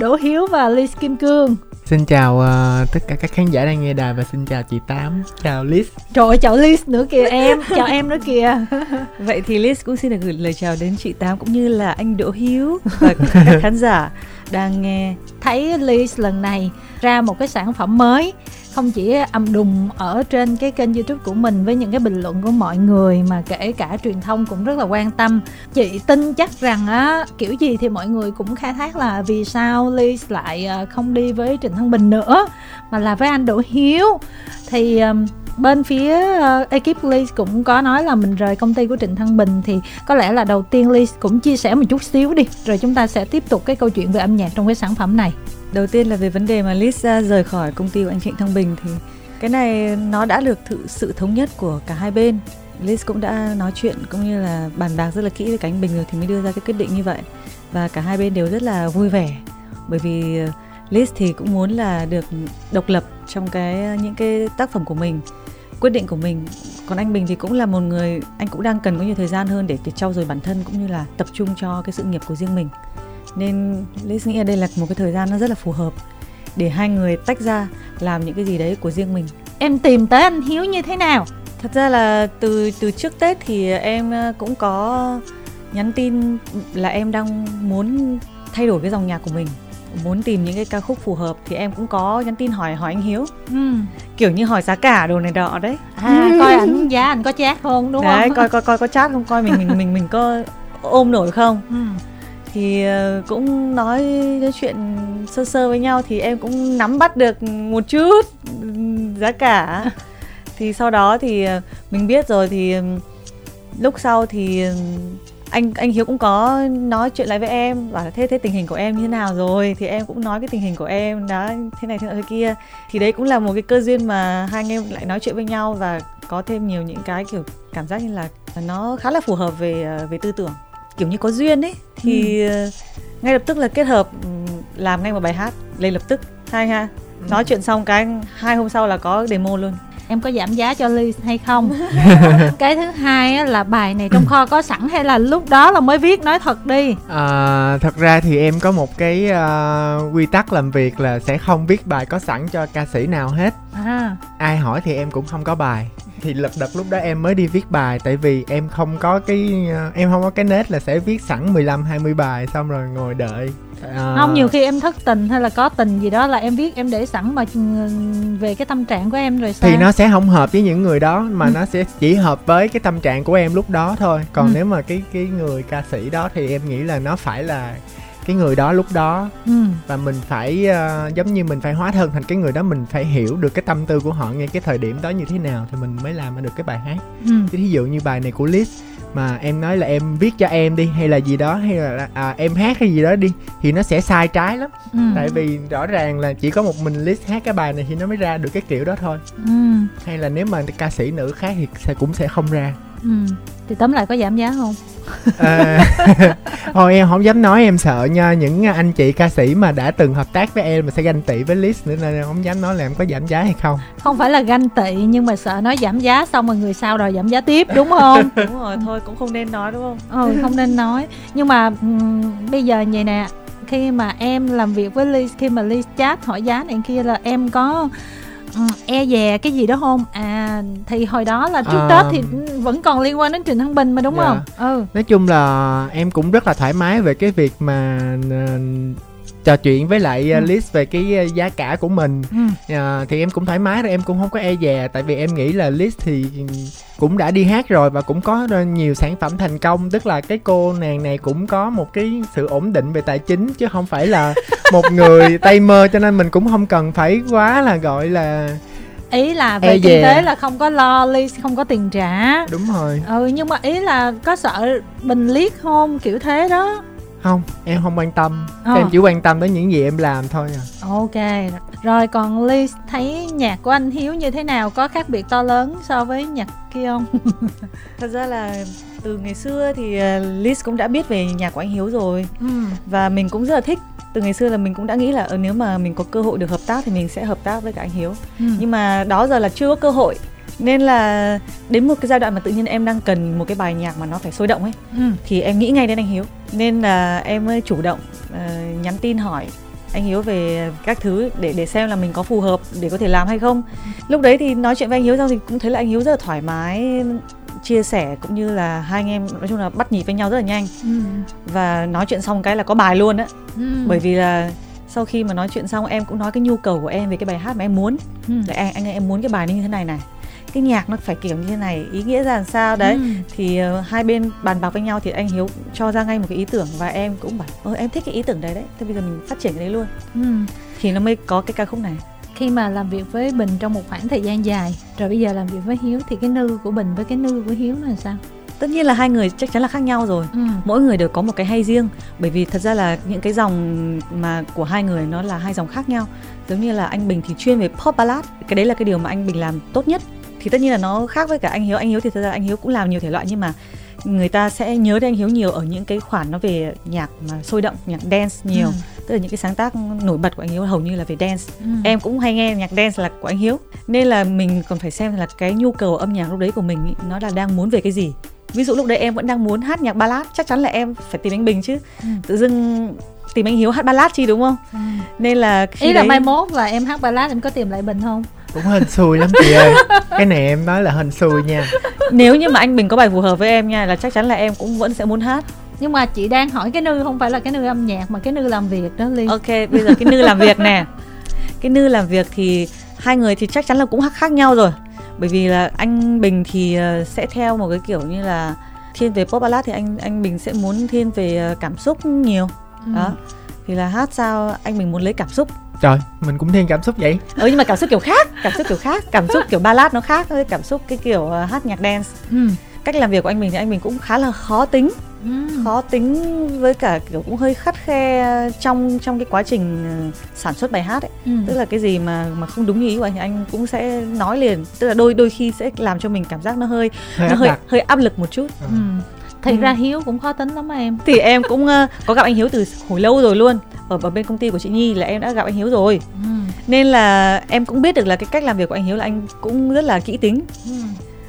Đỗ Hiếu và Liz Kim Cương. Xin chào uh, tất cả các khán giả đang nghe đài và xin chào chị Tám. Chào Liz. Trời ơi chào Liz nữa kìa em. Chào em nữa kìa. Vậy thì Liz cũng xin được gửi lời chào đến chị Tám cũng như là anh Đỗ Hiếu và các khán giả đang nghe Thấy Liz lần này ra một cái sản phẩm mới không chỉ ầm đùng ở trên cái kênh youtube của mình với những cái bình luận của mọi người mà kể cả truyền thông cũng rất là quan tâm. Chị tin chắc rằng á kiểu gì thì mọi người cũng khai thác là vì sao Ly lại à, không đi với Trịnh Thăng Bình nữa mà là với anh Đỗ Hiếu. Thì à, bên phía uh, ekip Liz cũng có nói là mình rời công ty của Trịnh Thăng Bình thì có lẽ là đầu tiên Liz cũng chia sẻ một chút xíu đi rồi chúng ta sẽ tiếp tục cái câu chuyện về âm nhạc trong cái sản phẩm này đầu tiên là về vấn đề mà Lisa rời khỏi công ty của anh Trịnh Thăng Bình thì cái này nó đã được thự, sự thống nhất của cả hai bên. Liz cũng đã nói chuyện cũng như là bàn bạc rất là kỹ với cả anh Bình rồi thì mới đưa ra cái quyết định như vậy. Và cả hai bên đều rất là vui vẻ bởi vì ờ, Liz thì cũng muốn là được độc lập trong cái ờ, những cái tác phẩm của mình quyết định của mình. Còn anh Bình thì cũng là một người anh cũng đang cần có nhiều thời gian hơn để để trau dồi bản thân cũng như là tập trung cho cái sự nghiệp của riêng mình nên Liz nghĩ đây là một cái thời gian nó rất là phù hợp để hai người tách ra làm những cái gì đấy của riêng mình. Em tìm tới anh Hiếu như thế nào? Thật ra là từ từ trước Tết thì em ờ, cũng có nhắn tin là em đang muốn thay đổi cái dòng nhạc của mình muốn tìm những cái ca khúc phù hợp thì em cũng có nhắn tin hỏi hỏi anh Hiếu. Ừ. kiểu như hỏi giá cả đồ này đọ đấy. À coi ảnh giá anh có chát không đúng đấy, không? coi coi coi có chát không? Coi mình mình mình mình có ôm nổi không? Ừ thì ờ, cũng nói cái chuyện sơ sơ với nhau thì em cũng nắm bắt được một chút giá cả. Thì sau đó thì ờ, mình biết rồi thì lúc sau thì anh anh Hiếu cũng có nói chuyện lại với em bảo là thế thế tình hình của em như thế nào rồi? Thì em cũng nói cái tình hình của em đó thế này thế nọ thế kia. Thì đấy cũng là một cái cơ duyên mà hai anh em lại nói chuyện với nhau và có thêm nhiều những cái kiểu cảm giác như là nó khá là phù hợp về ờ, về tư tưởng kiểu như có duyên ấy thì ừ. ngay lập tức là kết hợp ừ, làm ngay một bài hát lên lập tức. Hai ha. Ừ. nói chuyện xong cái hai hôm sau là có demo luôn. Em có giảm giá cho ly hay không? Cái thứ hai là bài này trong kho có sẵn hay là lúc đó là mới viết? Nói thật đi. À, thật ra thì em có một cái uh, quy tắc làm việc là sẽ không viết bài có sẵn cho ca sĩ nào hết. À. ai hỏi thì em cũng không có bài thì lật đật lúc đó em mới đi viết bài tại vì em không có cái ờ, em không có cái nết là sẽ viết sẵn 15 20 bài xong rồi ngồi đợi à... không nhiều khi em thất tình hay là có tình gì đó là em viết em để sẵn mà ừ, về cái tâm trạng của em rồi sao thì nó sẽ không hợp với những người đó mà ừ. nó sẽ chỉ hợp với cái tâm trạng của em lúc đó thôi còn ừ. nếu mà cái cái người ca sĩ đó thì em nghĩ là nó phải là cái người đó lúc đó ừ. và mình phải uh, giống như mình phải hóa thân thành cái người đó mình phải hiểu được cái tâm tư của họ ngay cái thời điểm đó như thế nào thì mình mới làm được cái bài hát ừ. thí dụ như bài này của Liz mà em nói là em viết cho em đi hay là gì đó hay là à, em hát hay gì đó đi thì nó sẽ sai trái lắm ừ. tại vì rõ ràng là chỉ có một mình Liz hát cái bài này thì nó mới ra được cái kiểu đó thôi ừ. hay là nếu mà ca sĩ nữ khác thì sẽ cũng sẽ không ra ừ. thì tóm lại có giảm giá không? À, thôi em không dám nói em sợ nha những anh chị ca sĩ mà đã từng hợp tác với em mà sẽ ganh tị với Liz nữa nên em không dám nói là em có giảm giá hay không. Không phải là ganh tị nhưng mà sợ nói giảm giá xong rồi người sau rồi giảm giá tiếp đúng không? Đúng rồi thôi cũng không nên nói đúng không? Ừ không nên nói. Nhưng mà um, bây giờ vậy nè khi mà em làm việc với Liz khi mà Liz chat hỏi giá này kia là em có e dè cái gì đó không? À thì hồi đó là trước à, tết thì vẫn còn liên quan đến trịnh thăng bình mà đúng dạ. không? Ừ. Nói chung là em cũng rất là thoải mái về cái việc mà uh, trò chuyện với lại uh, ừ. list về cái uh, giá cả của mình. Ừ. uh, thì em cũng thoải mái rồi em cũng không có e dè tại vì em nghĩ là list thì cũng đã đi hát rồi và cũng có nhiều sản phẩm thành công. Tức là cái cô nàng này cũng có một cái sự ổn định về tài chính chứ không phải là một người tay mơ cho nên mình cũng không cần phải quá là gọi là ý là về e kinh tế là không có lo ly không có tiền trả. Đúng rồi. Ừ nhưng mà ý là có sợ bình liếc không? Kiểu thế đó không em không quan tâm. Ờ. em chỉ quan tâm đến những gì em làm thôi à. Ok rồi còn ly thấy nhạc của anh hiếu như thế nào? Có khác biệt to lớn so với nhạc kia không? Thật ra là từ ngày xưa thì ờ, Liz cũng đã biết về nhạc của anh Hiếu rồi. Ừ. và mình cũng rất là thích. Từ ngày xưa là mình cũng đã nghĩ là ờ, nếu mà mình có cơ hội được hợp tác thì mình sẽ hợp tác với cả anh Hiếu. Ừ. nhưng mà đó giờ là chưa có cơ hội nên là đến một cái giai đoạn mà tự nhiên em đang cần một cái bài nhạc mà nó phải sôi động ấy ừ. thì em nghĩ ngay đến anh Hiếu nên là em chủ động uh, nhắn tin hỏi anh hiếu về các thứ để để xem là mình có phù hợp để có thể làm hay không lúc đấy thì nói chuyện với anh hiếu xong thì cũng thấy là anh hiếu rất là thoải mái chia sẻ cũng như là hai anh em nói chung là bắt nhịp với nhau rất là nhanh ừ. và nói chuyện xong cái là có bài luôn á ừ. bởi vì là sau khi mà nói chuyện xong em cũng nói cái nhu cầu của em về cái bài hát mà em muốn ừ. là anh anh em muốn cái bài như thế này này cái nhạc nó phải kiểu như thế này ý nghĩa ra làm sao? Đấy ừ. thì uh, hai bên bàn bạc với nhau thì anh hiếu cho ra ngay một cái ý tưởng và em cũng bảo ơ em thích cái ý tưởng đấy đấy thế bây giờ mình phát triển cái đấy luôn. Ừ. thì nó mới có cái ca khúc này. Khi mà làm việc với bình trong một khoảng thời gian dài rồi bây giờ làm việc với hiếu thì cái nư của bình với cái nư của hiếu là sao? Tất nhiên là hai người chắc chắn là khác nhau rồi. Ừ. mỗi người đều có một cái hay riêng bởi vì thật ra là những cái dòng mà của hai người nó là hai dòng khác nhau. Giống như là anh bình thì chuyên về pop ballad cái đấy là cái điều mà anh bình làm tốt nhất thì tất nhiên là nó khác với cả anh hiếu anh hiếu thì thật ra anh hiếu cũng làm nhiều thể loại nhưng mà người ta sẽ nhớ đến anh hiếu nhiều ở những cái khoản nó về nhạc mà sôi động nhạc dance nhiều ừ. tức là những cái sáng tác nổi bật của anh hiếu hầu như là về dance ừ. em cũng hay nghe nhạc dance là của anh hiếu nên là mình còn phải xem là cái nhu cầu âm nhạc lúc đấy của mình ý, nó là đang muốn về cái gì ví dụ lúc đấy em vẫn đang muốn hát nhạc ballad chắc chắn là em phải tìm anh bình chứ ừ. tự dưng tìm anh hiếu hát ballad chi đúng không ừ. nên là khi ý đấy... là mai mốt là em hát ballad em có tìm lại bình không cũng hên xui lắm chị ơi. Cái này em nói là hên xui nha. Nếu như mà anh bình có bài phù hợp với em nha là chắc chắn là em cũng vẫn sẽ muốn hát. Nhưng mà chị đang hỏi cái nư không phải là cái nư âm nhạc mà cái nư làm việc đó liên. Ok bây giờ cái nư làm việc nè. Cái nư làm việc thì hai người thì chắc chắn là cũng khác nhau rồi. Bởi vì là anh bình thì ờ, sẽ theo một cái kiểu như là thiên về pop ballad thì anh anh bình sẽ muốn thiên về ờ, cảm xúc nhiều. Ừ. đó. Thì là hát sao anh bình muốn lấy cảm xúc trời mình cũng thiên cảm xúc vậy ừ nhưng mà cảm xúc kiểu khác cảm xúc kiểu khác cảm xúc kiểu ballad nó khác với cảm xúc cái kiểu uh, hát nhạc dance ừ. cách làm việc của anh bình thì anh bình cũng khá là khó tính ừ. khó tính với cả kiểu cũng hơi khắt khe trong trong cái quá trình ờ, sản xuất bài hát ấy ừ. tức là cái gì mà mà không đúng như ý của anh thì anh cũng sẽ nói liền tức là đôi đôi khi sẽ làm cho mình cảm giác nó hơi, hơi nó hơi hơi áp lực một chút ừ. Thì ừ. ra hiếu cũng khó tính lắm em thì em cũng uh, có gặp anh hiếu từ hồi lâu rồi luôn ở, ở bên công ty của chị nhi là em đã gặp anh hiếu rồi ừ. nên là em cũng biết được là cái cách làm việc của anh hiếu là anh cũng rất là kỹ tính ừ.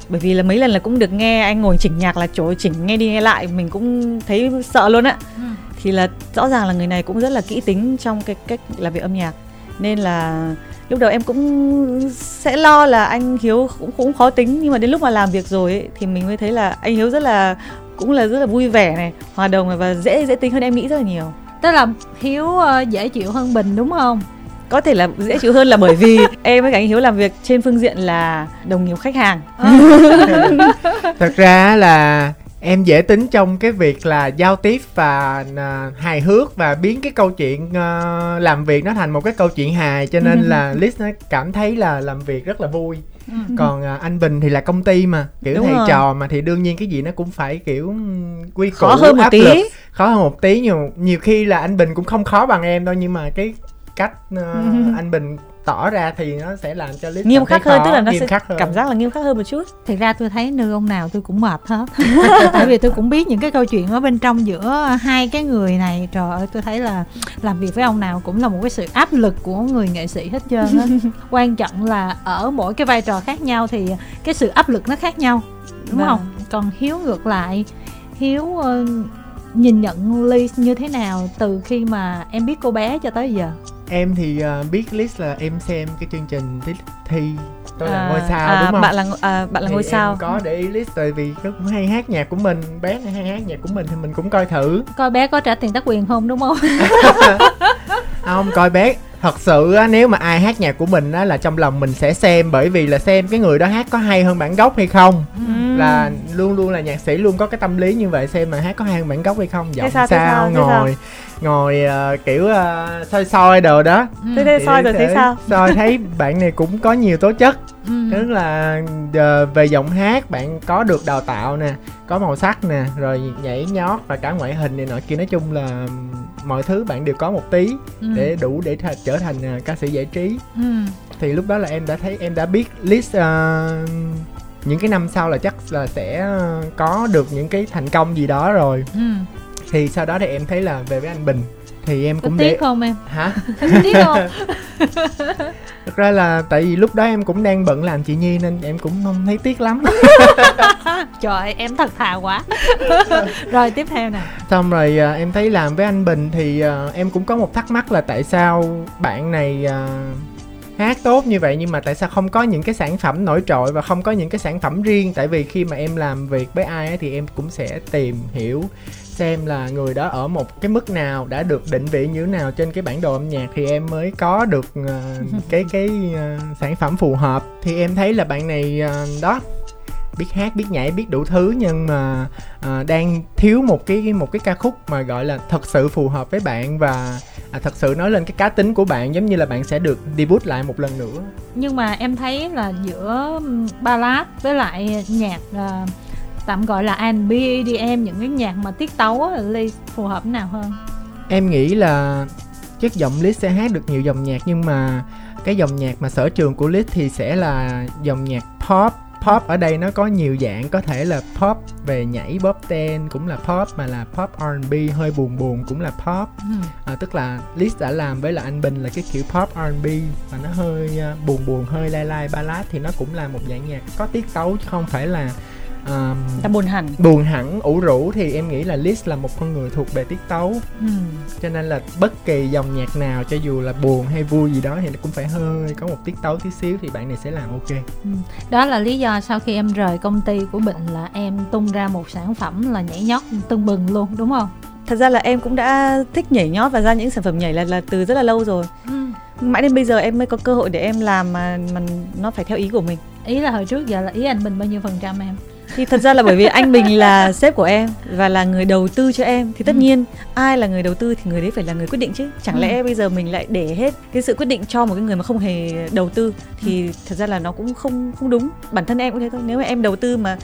bởi vì là mấy lần là cũng được nghe anh ngồi chỉnh nhạc là trời chỉnh nghe đi nghe lại mình cũng thấy sợ luôn á ừ. thì là rõ ràng là người này cũng rất là kỹ tính trong cái cách làm việc âm nhạc nên là lúc đầu em cũng sẽ lo là anh hiếu cũng cũng khó tính nhưng mà đến lúc mà làm việc rồi ấy, thì mình mới thấy là anh hiếu rất là cũng là rất là vui vẻ này hòa đồng này và dễ dễ tính hơn em nghĩ rất là nhiều. Tức là hiếu uh, dễ chịu hơn bình đúng không? Có thể là dễ chịu hơn là bởi vì em với cả anh hiếu làm việc trên phương diện là đồng nghiệp khách hàng. À. thật ra là em dễ tính trong cái việc là giao tiếp và uh, hài hước và biến cái câu chuyện uh, làm việc nó thành một cái câu chuyện hài cho nên là Liz nó cảm thấy là làm việc rất là vui ừ. còn uh, anh Bình thì là công ty mà kiểu Đúng thầy rồi. trò mà thì đương nhiên cái gì nó cũng phải kiểu quy củ khó hơn một tí lực. khó hơn một tí nhiều nhiều khi là anh Bình cũng không khó bằng em đâu nhưng mà cái cách uh, anh Bình tỏ ra thì nó sẽ làm cho clip nghiêm khắc hơn tức là nó sẽ hơn. cảm giác là nghiêm khắc hơn một chút. Thì ra tôi thấy nư ông nào tôi cũng mệt hết. Tại vì tôi cũng biết những cái câu chuyện ở bên trong giữa hai cái người này. Trời ơi tôi thấy là làm việc với ông nào cũng là một cái sự áp lực của người nghệ sĩ hết trơn á. Quan trọng là ở mỗi cái vai trò khác nhau thì cái sự áp lực nó khác nhau đúng vâng. không? Còn hiếu ngược lại. Hiếu uh, nhìn nhận ly như thế nào từ khi mà em biết cô bé cho tới giờ em thì uh, biết list là em xem cái chương trình thi, thi tôi à, là ngôi sao à, đúng không? bạn là à, bạn là thì ngôi sao. có để ý list tại vì nó cũng hay hát nhạc của mình bé hay hát nhạc của mình thì mình cũng coi thử. Coi bé có trả tiền tác quyền không đúng không? Không coi bé. Thật sự á nếu mà ai hát nhạc của mình á là trong lòng mình sẽ xem bởi vì là xem cái người đó hát có hay hơn bản gốc hay không. Ừ. là luôn luôn là nhạc sĩ luôn có cái tâm lý như vậy xem mà hát có hơn bản gốc hay không giọng sao, sao, sao ngồi ngồi uh, kiểu uh, soi soi đồ đó ừ. thế thế soi rồi thấy sao soi thấy bạn này cũng có nhiều tố chất ừ. tức là uh, về giọng hát bạn có được đào tạo nè có màu sắc nè rồi nhảy nhót và cả ngoại hình này nọ kia nói chung là mọi thứ bạn đều có một tí ừ. để đủ để th- trở thành uh, ca sĩ giải trí ừ. thì lúc đó là em đã thấy em đã biết list uh, những cái năm sau là chắc là sẽ có được những cái thành công gì đó rồi. Ừ. Thì sau đó thì em thấy là về với anh bình thì em có cũng tiếc để không em? Hả? Tiếc không? Thực ra là tại vì lúc đó em cũng đang bận làm chị nhi nên em cũng không thấy tiếc lắm. Trời em thật thà quá. Rồi tiếp theo nè. Xong rồi à, em thấy làm với anh bình thì à, em cũng có một thắc mắc là tại sao bạn này à, hát tốt như vậy nhưng mà tại sao không có những cái sản phẩm nổi trội và không có những cái sản phẩm riêng? Tại vì khi mà em làm việc với ai ấy, thì em cũng sẽ tìm hiểu xem là người đó ở một cái mức nào đã được định vị như thế nào trên cái bản đồ âm nhạc thì em mới có được uh, cái cái uh, sản phẩm phù hợp. Thì em thấy là bạn này uh, đó biết hát biết nhảy biết đủ thứ nhưng mà à, đang thiếu một cái một cái ca khúc mà gọi là thật sự phù hợp với bạn và à, thật sự nói lên cái cá tính của bạn giống như là bạn sẽ được debut lại một lần nữa nhưng mà em thấy là giữa ballad với lại nhạc uh, tạm gọi là R&B, EDM những cái nhạc mà tiết tấu á, phù hợp nào hơn? Em nghĩ là chất giọng Lít sẽ hát được nhiều dòng nhạc nhưng mà cái dòng nhạc mà sở trường của Lít thì sẽ là dòng nhạc pop pop ở đây nó có nhiều dạng có thể là pop về nhảy bóp ten cũng là pop mà là pop R&B hơi buồn buồn cũng là pop ừ. à, tức là Liz đã làm với là anh Bình là cái kiểu pop R&B và nó hơi uh, buồn buồn hơi lai lai ballad thì nó cũng là một dạng nhạc có tiết tấu chứ không phải là um, ta buồn hẳn. buồn hẳn ủ rũ thì em nghĩ là Liz là một con người thuộc về tiết tấu. Ừ. cho nên là bất kỳ dòng nhạc nào cho dù là buồn hay vui gì đó thì nó cũng phải hơi có một tiết tấu tí xíu thì bạn này sẽ làm ok. Ừ. đó là lý do sau khi em rời công ty của bệnh là em tung ra một sản phẩm là nhảy nhót tưng bừng luôn đúng không? Thật ra là em cũng đã thích nhảy nhót và ra những sản phẩm nhảy là là từ rất là lâu rồi. Ừ. mãi đến bây giờ em mới có cơ hội để em làm mà mà nó phải theo ý của mình. Ý là hồi trước giờ là ý anh bình bao nhiêu phần trăm em thì thật ra là bởi vì anh Bình là sếp của em và là người đầu tư cho em thì tất ừ. nhiên ai là người đầu tư thì người đấy phải là người quyết định chứ chẳng ừ. lẽ bây giờ mình lại để hết cái sự quyết định cho một cái người mà không hề đầu tư thì ừ. thật ra là nó cũng không không đúng bản thân em cũng thế thôi nếu mà em đầu tư mà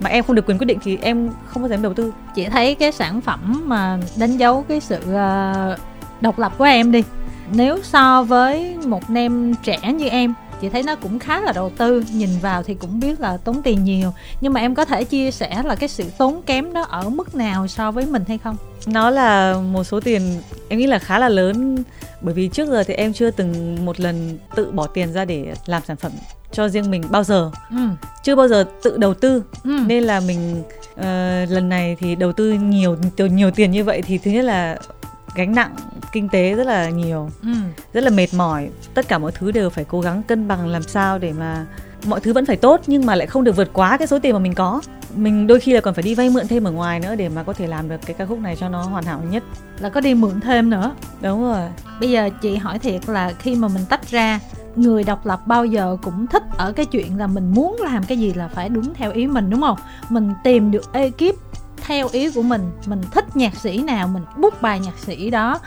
mà em không được quyền quyết định thì em không bao giờ em đầu tư chị thấy cái sản phẩm mà đánh dấu cái sự uh, độc lập của em đi nếu so với một nem trẻ như em chị thấy nó cũng khá là đầu tư nhìn vào thì cũng biết là tốn tiền nhiều. Nhưng mà em có thể chia sẻ là cái sự tốn kém đó ở mức nào so với mình hay không? Nó là một số tiền em nghĩ là khá là lớn. Bởi vì trước giờ thì em chưa từng một lần tự bỏ tiền ra để làm sản phẩm cho riêng mình bao giờ. Ừ. chưa bao giờ tự đầu tư. Ừ. nên là mình uh, lần này thì đầu tư nhiều nhiều tiền như vậy thì thứ nhất là gánh nặng kinh tế rất là nhiều. Ừ. rất là mệt mỏi. Tất cả mọi thứ đều phải cố gắng cân bằng làm sao để mà mọi thứ vẫn phải tốt nhưng mà lại không được vượt quá cái số tiền mà mình có. Mình đôi khi là còn phải đi vay mượn thêm ở ngoài nữa để mà có thể làm được cái ca khúc này cho nó hoàn hảo nhất. Là có đi mượn thêm nữa. Đúng rồi. Bây giờ chị hỏi thiệt là khi mà mình tách ra người độc lập bao giờ cũng thích ở cái chuyện là mình muốn làm cái gì là phải đúng theo ý mình đúng không? Mình tìm được ekip theo ý của mình mình thích nhạc sĩ nào mình bút bài nhạc sĩ đó.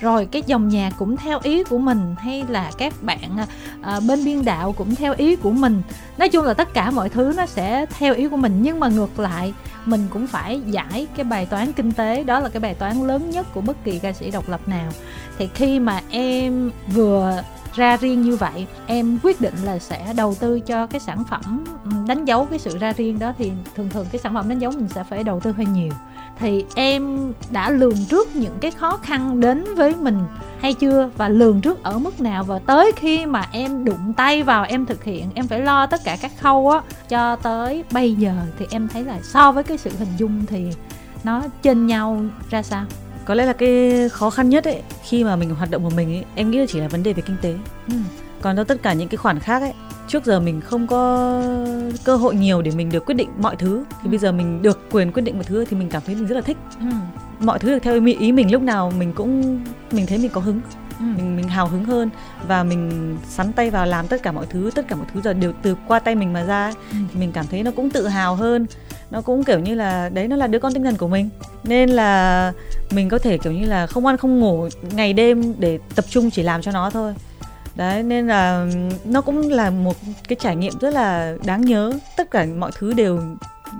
Rồi cái dòng nhạc cũng theo ý của mình hay là các bạn à, à, bên biên đạo cũng theo ý của mình. Nói chung là tất cả mọi thứ nó sẽ theo ý của mình nhưng mà ngược lại mình cũng phải giải cái bài toán kinh tế. Đó là cái bài toán lớn nhất của bất kỳ ca sĩ độc lập nào. Thì khi mà em vừa ra riêng như vậy, em quyết định là sẽ đầu tư cho cái sản phẩm đánh dấu cái sự ra riêng đó. Thì thường thường cái sản phẩm đánh dấu mình sẽ phải đầu tư hơi nhiều. Thì em đã lường trước những cái khó khăn đến với mình hay chưa? Và lường trước ở mức nào? Và tới khi mà em đụng tay vào em thực hiện, em phải lo tất cả các khâu á, cho tới bây giờ thì em thấy là so với cái sự hình dung thì nó trên nhau ra sao? Có lẽ là cái khó khăn nhất ấy khi mà mình hoạt động của mình ấy em nghĩ là chỉ là vấn đề về kinh tế ừ. còn cho tất cả những cái khoản khác ấy trước giờ mình không có cơ hội nhiều để mình được quyết định mọi thứ thì ừ. bây giờ mình được quyền quyết định mọi thứ thì mình cảm thấy mình rất là thích ừ. mọi thứ được theo ý mình lúc nào mình cũng mình thấy mình có hứng ừ. mình mình hào hứng hơn và mình sắn tay vào làm tất cả mọi thứ tất cả mọi thứ giờ đều từ qua tay mình mà ra ừ. thì mình cảm thấy nó cũng tự hào hơn nó cũng kiểu như là đấy nó là đứa con tinh thần của mình. Nên là mình có thể kiểu như là không ăn không ngủ ngày đêm để tập trung chỉ làm cho nó thôi. Đấy nên là nó cũng là một cái trải nghiệm rất là đáng nhớ. Tất cả mọi thứ đều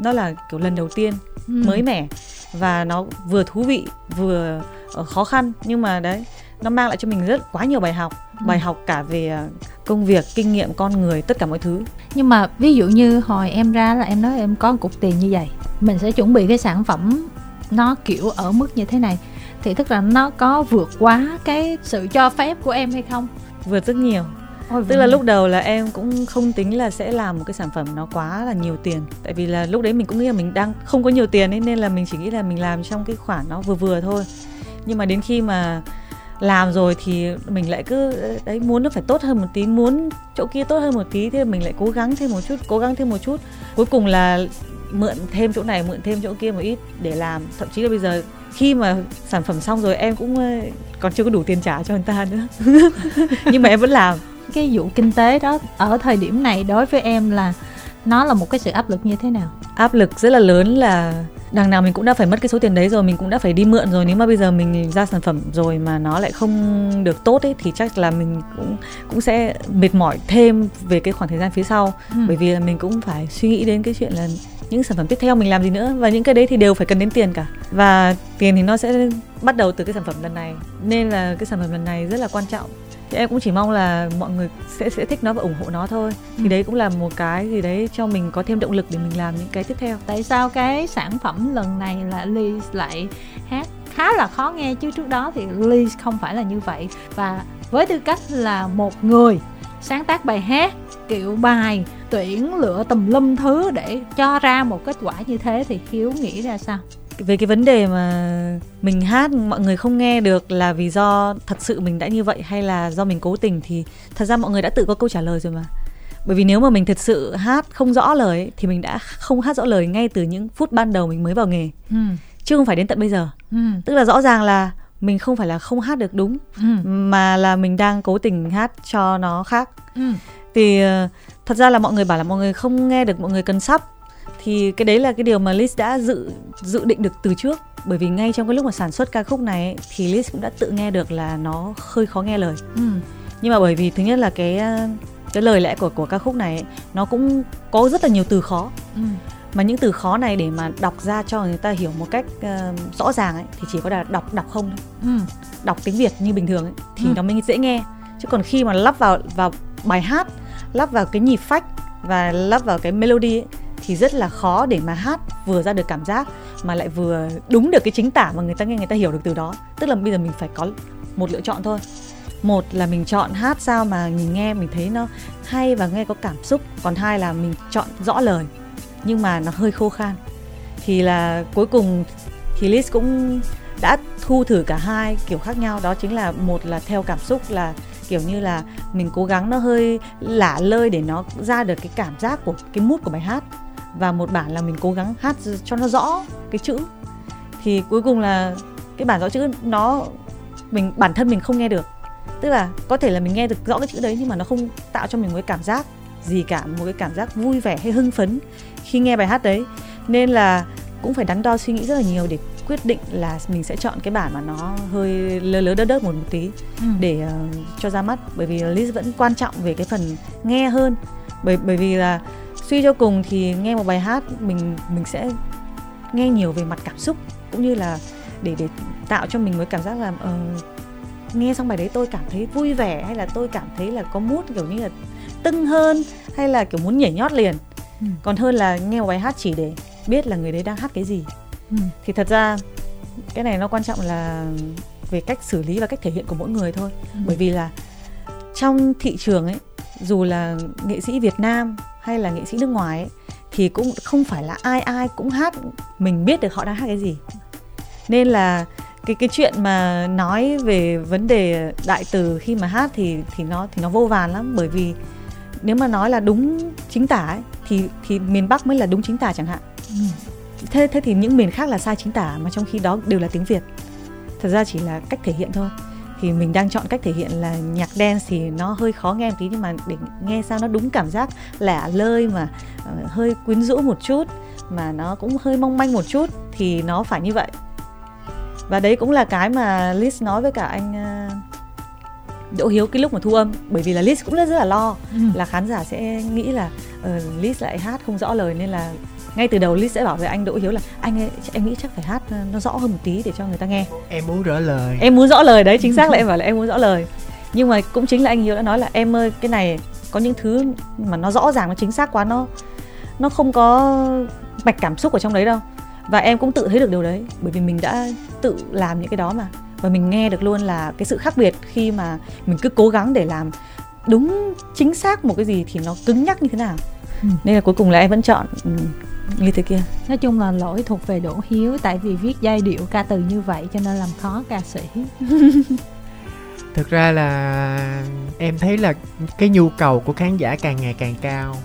nó là kiểu lần đầu tiên ừ. mới mẻ. Và nó vừa thú vị vừa ờ, khó khăn. Nhưng mà đấy nó mang lại cho mình rất quá nhiều bài học. Ừ. bài học cả về ờ, công việc kinh nghiệm con người tất cả mọi thứ. Nhưng mà ví dụ như hồi em ra là em nói em có một cục tiền như vậy mình sẽ chuẩn bị cái sản phẩm nó kiểu ở mức như thế này thì tức là nó có vượt quá cái sự cho phép của em hay không? Vượt rất nhiều. Ôi, tức là lúc đầu là em cũng không tính là sẽ làm một cái sản phẩm nó quá là nhiều tiền. Tại vì là lúc đấy mình cũng nghĩ là mình đang không có nhiều tiền ấy nên là mình chỉ nghĩ là mình làm trong cái khoản nó vừa vừa thôi. Nhưng mà đến khi mà làm rồi thì mình lại cứ đấy muốn nó phải tốt hơn một tí muốn chỗ kia tốt hơn một tí thì mình lại cố gắng thêm một chút cố gắng thêm một chút. Cuối cùng là mượn thêm chỗ này mượn thêm chỗ kia một ít để làm. Thậm chí là bây giờ khi mà sản phẩm xong rồi em cũng còn chưa có đủ tiền trả cho người ta nữa. Nhưng mà em vẫn làm. Cái vụ kinh tế đó ở thời điểm này đối với em là nó là một cái sự áp lực như thế nào? Áp lực rất là lớn là đằng nào mình cũng đã phải mất cái số tiền đấy rồi mình cũng đã phải đi mượn rồi. Nếu mà bây giờ mình ra sản phẩm rồi mà nó lại không được tốt ấy thì chắc là mình cũng cũng sẽ mệt mỏi thêm về cái khoảng thời gian phía sau. Ừ. bởi vì là mình cũng phải suy nghĩ đến cái chuyện là những sản phẩm tiếp theo mình làm gì nữa. Và những cái đấy thì đều phải cần đến tiền cả. Và tiền thì nó sẽ bắt đầu từ cái sản phẩm lần này. Nên là cái sản phẩm lần này rất là quan trọng thì em cũng chỉ mong là mọi người sẽ sẽ thích nó và ủng hộ nó thôi. Thì ừ. đấy cũng là một cái gì đấy cho mình có thêm động lực để mình làm những cái tiếp theo. Tại sao cái sản phẩm lần này là Liz lại hát khá là khó nghe? Chứ trước đó thì Liz không phải là như vậy. Và với tư cách là một người sáng tác bài hát kiểu bài tuyển lựa tùm lum thứ để cho ra một kết quả như thế thì hiếu nghĩ ra sao về cái vấn đề mà mình hát mọi người không nghe được là vì do thật sự mình đã như vậy hay là do mình cố tình thì thật ra mọi người đã tự có câu trả lời rồi mà bởi vì nếu mà mình thật sự hát không rõ lời thì mình đã không hát rõ lời ngay từ những phút ban đầu mình mới vào nghề ừ. chứ không phải đến tận bây giờ ừ. tức là rõ ràng là mình không phải là không hát được đúng ừ. mà là mình đang cố tình hát cho nó khác ừ. thì ờ, thật ra là mọi người bảo là mọi người không nghe được mọi người cần sắp thì cái đấy là cái điều mà Liz đã dự dự định được từ trước bởi vì ngay trong cái lúc mà sản xuất ca khúc này ấy, thì Liz cũng đã tự nghe được là nó hơi khó nghe lời ừ. nhưng mà bởi vì thứ nhất là cái cái lời lẽ của của ca khúc này ấy, nó cũng có rất là nhiều từ khó ừ. mà những từ khó này để mà đọc ra cho người ta hiểu một cách uh, rõ ràng ấy thì chỉ có là đọc đọc không thôi ừ. đọc tiếng Việt như bình thường ấy, thì ừ. nó mới dễ nghe chứ còn khi mà lắp vào vào bài hát lắp vào cái nhịp phách và lắp vào cái melody ấy, thì rất là khó để mà hát vừa ra được cảm giác mà lại vừa đúng được cái chính tả mà người ta nghe người ta hiểu được từ đó. Tức là bây giờ mình phải có một lựa chọn thôi. Một là mình chọn hát sao mà mình nghe, mình thấy nó hay và nghe có cảm xúc. Còn hai là mình chọn rõ lời, nhưng mà nó hơi khô khan. Thì là cuối cùng thì Liz cũng đã thu thử cả hai kiểu khác nhau. Đó chính là một là theo cảm xúc là kiểu như là mình cố gắng nó hơi lả lơi để nó ra được cái cảm giác của cái mút của bài hát và một bản là mình cố gắng hát cho nó rõ cái chữ. Thì cuối cùng là cái bản rõ chữ nó mình bản thân mình không nghe được. Tức là có thể là mình nghe được rõ cái chữ đấy nhưng mà nó không tạo cho mình một cái cảm giác gì cả một cái cảm giác vui vẻ hay hưng phấn khi nghe bài hát đấy. Nên là cũng phải đắn đo suy nghĩ rất là nhiều để quyết định là mình sẽ chọn cái bản mà nó hơi lơ lớ đớt đớt một, một tí ừ. để uh, cho ra mắt. Bởi vì Liz vẫn quan trọng về cái phần nghe hơn. Bởi bởi vì là suy cho cùng thì nghe một bài hát mình mình sẽ nghe nhiều về mặt cảm xúc cũng như là để để tạo cho mình một cảm giác là uh, nghe xong bài đấy tôi cảm thấy vui vẻ hay là tôi cảm thấy là có mút kiểu như là tưng hơn hay là kiểu muốn nhảy nhót liền ừ. còn hơn là nghe một bài hát chỉ để biết là người đấy đang hát cái gì ừ. thì thật ra cái này nó quan trọng là về cách xử lý và cách thể hiện của mỗi người thôi ừ. bởi vì là trong thị trường ấy dù là nghệ sĩ Việt Nam hay là nghệ sĩ nước ngoài ấy, thì cũng không phải là ai ai cũng hát mình biết được họ đang hát cái gì. Nên là cái cái chuyện mà nói về vấn đề đại từ khi mà hát thì thì nó thì nó vô vàn lắm. Bởi vì nếu mà nói là đúng chính tả ấy, thì thì miền Bắc mới là đúng chính tả chẳng hạn. Ừ. thế thế thì những miền khác là sai chính tả mà trong khi đó đều là tiếng Việt. Thật ra chỉ là cách thể hiện thôi thì mình đang chọn cách thể hiện là nhạc dance thì nó hơi khó nghe một tí nhưng mà để nghe sao nó đúng cảm giác lẻ lơi mà uh, hơi quyến rũ một chút mà nó cũng hơi mong manh một chút thì nó phải như vậy và đấy cũng là cái mà Liz nói với cả anh uh, Đỗ Hiếu cái lúc mà thu âm bởi vì là Liz cũng rất là lo ừ. là khán giả sẽ nghĩ là uh, Liz lại hát không rõ lời nên là ngay từ đầu Liz sẽ bảo với anh Đỗ Hiếu là anh ấy em nghĩ chắc phải hát nó rõ hơn một tí để cho người ta nghe. Em muốn rõ lời. Em muốn rõ lời đấy chính xác là em bảo là em muốn rõ lời. Nhưng mà cũng chính là anh Hiếu đã nói là em ơi cái này có những thứ mà nó rõ ràng nó chính xác quá nó nó không có mạch cảm xúc ở trong đấy đâu. Và em cũng tự thấy được điều đấy bởi vì mình đã tự làm những cái đó mà. Và mình nghe được luôn là cái sự khác biệt khi mà mình cứ cố gắng để làm đúng chính xác một cái gì thì nó cứng nhắc như thế nào ừ. nên là cuối cùng là em vẫn chọn ừ, như thế kia nói chung là lỗi thuộc về đỗ hiếu tại vì viết giai điệu ca từ như vậy cho nên làm khó ca sĩ thực ra là em thấy là cái nhu cầu của khán giả càng ngày càng cao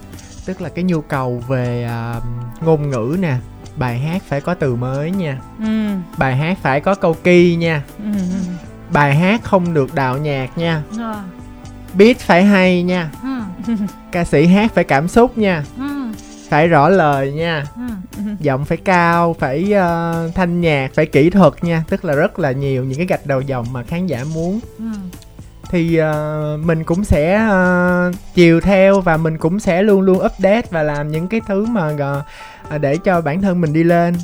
tức là cái nhu cầu về uh, ngôn ngữ nè bài hát phải có từ mới nha ừ. bài hát phải có câu kỳ nha ừ. bài hát không được đạo nhạc nha à. beat phải hay nha ừ. ca sĩ hát phải cảm xúc nha. Ừ. phải rõ lời nha. Ừ. giọng phải cao phải uh, thanh nhạc phải kỹ thuật nha. Tức là rất là nhiều những cái gạch đầu dòng mà khán giả muốn. Ừ. Thì uh, mình cũng sẽ uh, chiều theo và mình cũng sẽ luôn luôn update và làm những cái thứ mà uh, để cho bản thân mình đi lên.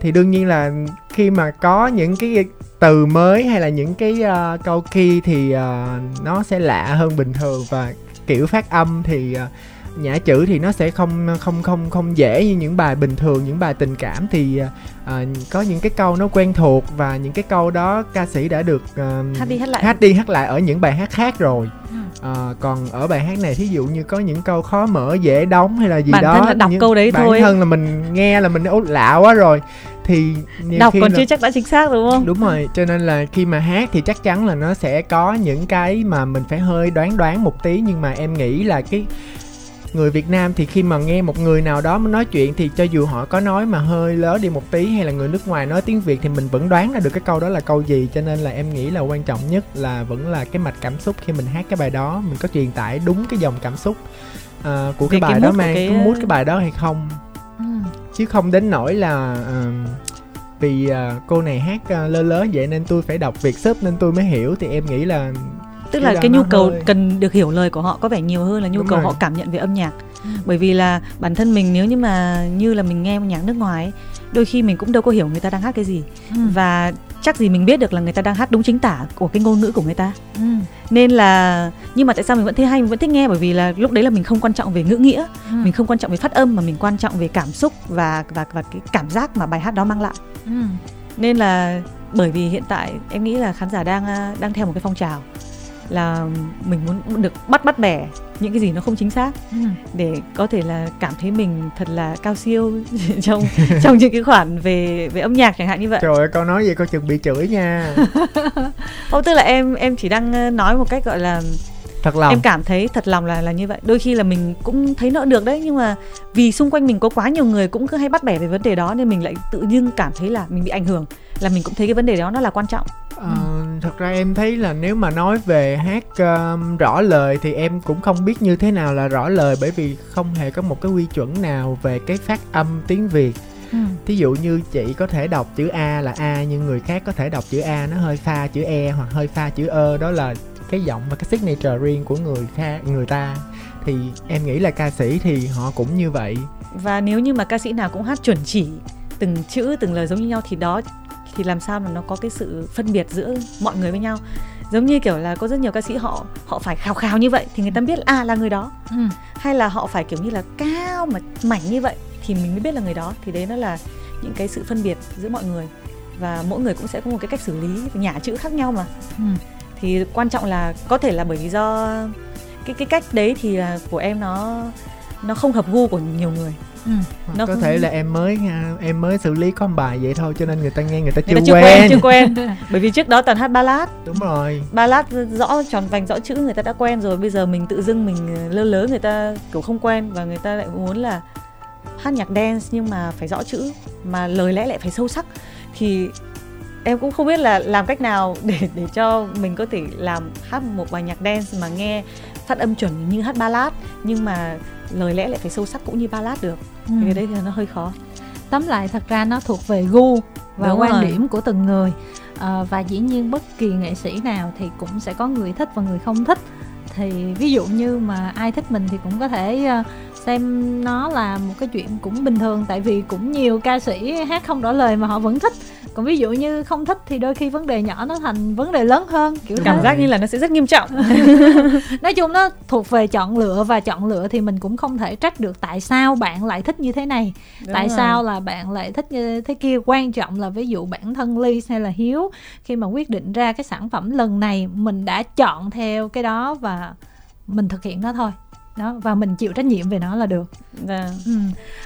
Thì đương nhiên là khi mà có những cái từ mới hay là những cái uh, câu key thì uh, nó sẽ lạ hơn bình thường và kiểu phát âm thì ờ, nhã chữ thì nó sẽ không không không không dễ như những bài bình thường những bài tình cảm. Thì uh, có những cái câu nó quen thuộc và những cái câu đó ca sĩ đã được uh, hát đi hát lại. hát đi hát lại ở những bài hát khác rồi. Uh, còn ở bài hát này thí dụ như có những câu khó mở dễ đóng hay là gì bản đó thân là đọc câu đấy bản thôi. bản thân là mình nghe là mình ố lạ quá rồi. Thì đọc còn là... chưa chắc đã chính xác đúng không? Đúng rồi cho nên là khi mà hát thì chắc chắn là nó sẽ có những cái mà mình phải hơi đoán đoán một tí. Nhưng mà em nghĩ là cái người Việt Nam thì khi mà nghe một người nào đó nói chuyện thì cho dù họ có nói mà hơi lớn đi một tí hay là người nước ngoài nói tiếng Việt thì mình vẫn đoán ra được cái câu đó là câu gì. Cho nên là em nghĩ là quan trọng nhất là vẫn là cái mạch cảm xúc khi mình hát cái bài đó mình có truyền tải đúng cái dòng cảm xúc uh, của cái, cái bài cái đó mang cái... có mút cái bài đó hay không. ừ. chứ không đến nỗi là uh, vì uh, cô này hát uh, lơ lớn vậy nên tôi phải đọc việt sub nên tôi mới hiểu. Thì em nghĩ là tức là cái nhu cầu hơi... cần được hiểu lời của họ có vẻ nhiều hơn là nhu Đúng cầu rồi. họ cảm nhận về âm nhạc ừ. bởi vì là bản thân mình nếu như mà như là mình nghe nhạc nước ngoài ấy, đôi khi mình cũng đâu có hiểu người ta đang hát cái gì ừ. và chắc gì mình biết được là người ta đang hát đúng chính tả của cái ngôn ngữ của người ta ừ. nên là nhưng mà tại sao mình vẫn thấy hay mình vẫn thích nghe bởi vì là lúc đấy là mình không quan trọng về ngữ nghĩa ừ. mình không quan trọng về phát âm mà mình quan trọng về cảm xúc và và và cái cảm giác mà bài hát đó mang lại ừ. nên là bởi vì hiện tại em nghĩ là khán giả đang đang theo một cái phong trào là mình muốn được bắt bắt bẻ những cái gì nó không chính xác ừ. để có thể là cảm thấy mình thật là cao siêu trong trong những cái khoản về về âm nhạc chẳng hạn như vậy. Trời ơi, con nói gì con chuẩn bị chửi nha. Không tức là em em chỉ đang ờ, nói một cách gọi là thật lòng. Em cảm thấy thật lòng là là như vậy. Đôi khi là mình cũng thấy nợ được đấy nhưng mà vì xung quanh mình có quá nhiều người cũng cứ hay bắt bẻ về vấn đề đó nên mình lại tự dưng cảm thấy là mình bị ảnh hưởng là mình cũng thấy cái vấn đề đó nó là quan trọng. Ờ, thật ra em thấy là nếu mà nói về hát um, rõ lời thì em cũng không biết như thế nào là rõ lời bởi vì không hề có một cái quy chuẩn nào về cái phát âm tiếng việt. Ừ. thí dụ như chị có thể đọc chữ a là a nhưng người khác có thể đọc chữ a nó hơi pha chữ e hoặc hơi pha chữ ơ đó là cái giọng và cái signature riêng của người khác người ta. Thì em nghĩ là ca sĩ thì họ cũng như vậy. Và nếu như mà ca sĩ nào cũng hát chuẩn chỉ từng chữ từng lời giống như nhau thì đó thì làm sao mà nó có cái sự phân biệt giữa mọi người với nhau? Giống như kiểu là có rất nhiều ca sĩ họ họ phải khao khao như vậy thì người ta biết là à là người đó. Ừ. hay là họ phải kiểu như là cao mà mảnh như vậy thì mình mới biết là người đó. Thì đấy nó là những cái sự phân biệt giữa mọi người. Và mỗi người cũng sẽ có một cái cách xử lý nhả chữ khác nhau mà. Ừ thì quan trọng là có thể là bởi vì do cái cái cách đấy thì là của em nó nó không hợp gu của nhiều người. Ừ. nó có không... thể là em mới em mới xử lý con bài vậy thôi cho nên người ta nghe người ta người chưa, ta chưa quen. quen chưa quen. Bởi vì trước đó toàn hát ballad. Đúng rồi. Ballad rõ tròn vành rõ chữ người ta đã quen rồi bây giờ mình tự dưng mình lơ lớ người ta kiểu không quen và người ta lại muốn là hát nhạc dance nhưng mà phải rõ chữ mà lời lẽ lại phải sâu sắc. Thì em cũng không biết là làm cách nào để để cho mình có thể làm hát một bài nhạc dance mà nghe phát âm chuẩn như hát ballad nhưng mà lời lẽ lại phải sâu sắc cũng như ballad được ừ. thì đấy thì nó hơi khó tóm lại thật ra nó thuộc về gu và Đúng quan rồi. điểm của từng người à, và dĩ nhiên bất kỳ nghệ sĩ nào thì cũng sẽ có người thích và người không thích thì ví dụ như mà ai thích mình thì cũng có thể ờ, xem nó là một cái chuyện cũng bình thường. Tại vì cũng nhiều ca sĩ hát không rõ lời mà họ vẫn thích. Còn ví dụ như không thích thì đôi khi vấn đề nhỏ nó thành vấn đề lớn hơn kiểu cảm thế. giác như là nó sẽ rất nghiêm trọng. Nói chung nó thuộc về chọn lựa và chọn lựa thì mình cũng không thể trách được tại sao bạn lại thích như thế này. Đúng tại rồi. sao là bạn lại thích như thế kia? Quan trọng là ví dụ bản thân ly hay là hiếu khi mà quyết định ra cái sản phẩm lần này mình đã chọn theo cái đó và mình thực hiện nó thôi. Đó và mình chịu trách nhiệm về nó là được. Và vâng. ừ.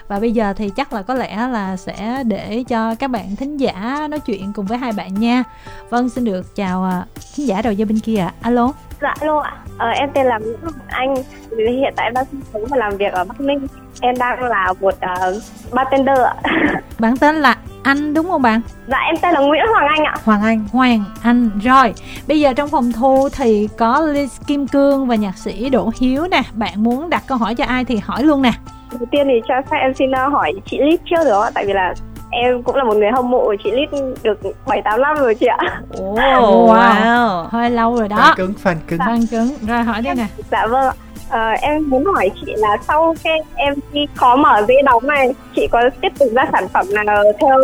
và bây giờ thì chắc là có lẽ là sẽ để cho các bạn thính giả nói chuyện cùng với hai bạn nha. Vâng xin được chào à, thính giả đầu dây bên kia ạ. Alo. Dạ alo ạ. Ờ, em tên là Nguyễn Hồng Anh. Hiện tại em đang sinh sống và làm việc ở Bắc Ninh em đang là một uh, bartender ạ bạn tên là anh đúng không bạn? Dạ em tên là Nguyễn Hoàng Anh ạ. Hoàng Anh, Hoàng Anh. Rồi, bây giờ trong phòng thu thì có Liz Kim Cương và nhạc sĩ Đỗ Hiếu nè. Bạn muốn đặt câu hỏi cho ai thì hỏi luôn nè. Đầu tiên thì cho phép em xin ờ, hỏi chị Liz trước được không? Tại vì là em cũng là một người hâm mộ của chị Lít được 7 8 năm rồi chị ạ. Oh, wow. wow. Hơi lâu rồi đó. Fan cứng, fan cứng. Fan cứng. Rồi hỏi đi nè. Dạ vâng ạ. À, em muốn hỏi chị là sau cái MV khó mở dễ đóng này chị có tiếp tục ra sản phẩm nào theo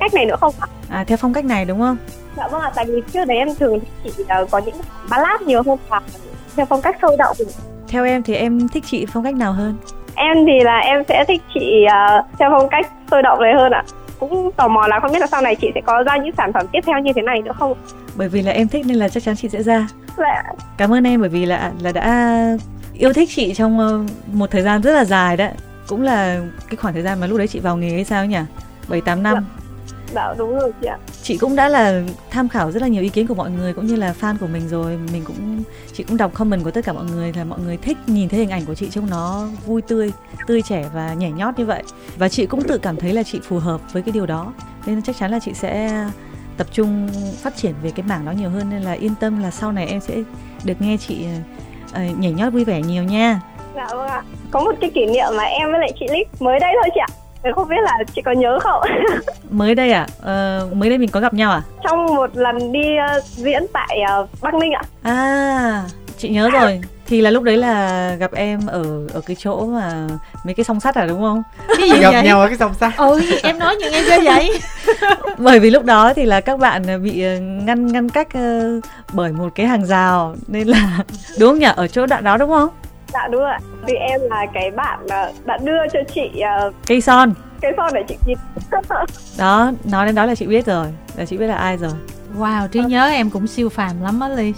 cách này nữa không ạ? À theo phong cách này đúng không? Dạ vâng ạ, tại vì trước đấy em thường chị uh, có những ballad nhiều hơn và theo phong cách sôi động. Theo em thì em thích chị phong cách nào hơn? Em thì là em sẽ thích chị uh, theo phong cách sôi động này hơn ạ. Cũng tò mò là không biết là sau này chị sẽ có ra những sản phẩm tiếp theo như thế này nữa không? Bởi vì là em thích nên là chắc chắn chị sẽ ra. Dạ. Cảm ơn em bởi vì là là đã yêu thích chị trong ờ, một thời gian rất là dài đấy. Cũng là cái khoảng thời gian mà lúc đấy chị vào nghề hay sao nhỉ? Bảy tám năm. Dạ. dạ đúng rồi chị ạ. Chị cũng đã là tham khảo rất là nhiều ý kiến của mọi người cũng như là fan của mình rồi. Mình cũng chị cũng đọc comment của tất cả mọi người là mọi người thích nhìn thấy hình ảnh của chị trông nó vui tươi tươi trẻ và nhảy nhót như vậy. Và chị cũng tự cảm thấy là chị phù hợp với cái điều đó. Nên chắc chắn là chị sẽ tập trung phát triển về cái mảng đó nhiều hơn. Nên là yên tâm là sau này em sẽ được nghe chị uh, nhảy nhót vui vẻ nhiều nha. Dạ vâng ạ. Có một cái kỷ niệm mà em với lại chị Lít mới đây thôi chị ạ. Không biết là chị có nhớ không? Mới đây à ờ, mới đây mình có gặp nhau à? Trong một lần đi uh, diễn tại uh, bắc ninh ạ. À chị nhớ rồi thì là lúc đấy là gặp em ở ở cái chỗ mà mấy cái song sắt à đúng không? Cái gì gặp vậy? nhau ở cái song sắt. Ừ em nói như em cho vậy. Bởi vì lúc đó thì là các bạn bị ờ, ngăn ngăn cách uh, bởi một cái hàng rào nên là đúng không nhỉ? Ở chỗ đoạn đó đúng không? Dạ đúng rồi vì em là cái bạn đã đưa cho chị uh, cây son. cây son để chị nhìn đó nói đến đó là chị biết rồi. Là chị biết là ai rồi. Wow trí nhớ em cũng siêu phàm lắm á ly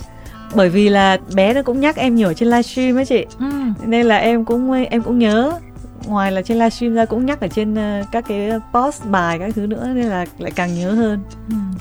bởi vì là bé nó cũng nhắc em nhiều trên livestream ấy chị ừ. nên là em cũng em cũng nhớ ngoài là trên livestream ra cũng nhắc ở trên uh, các cái post bài các thứ nữa nên là lại càng nhớ hơn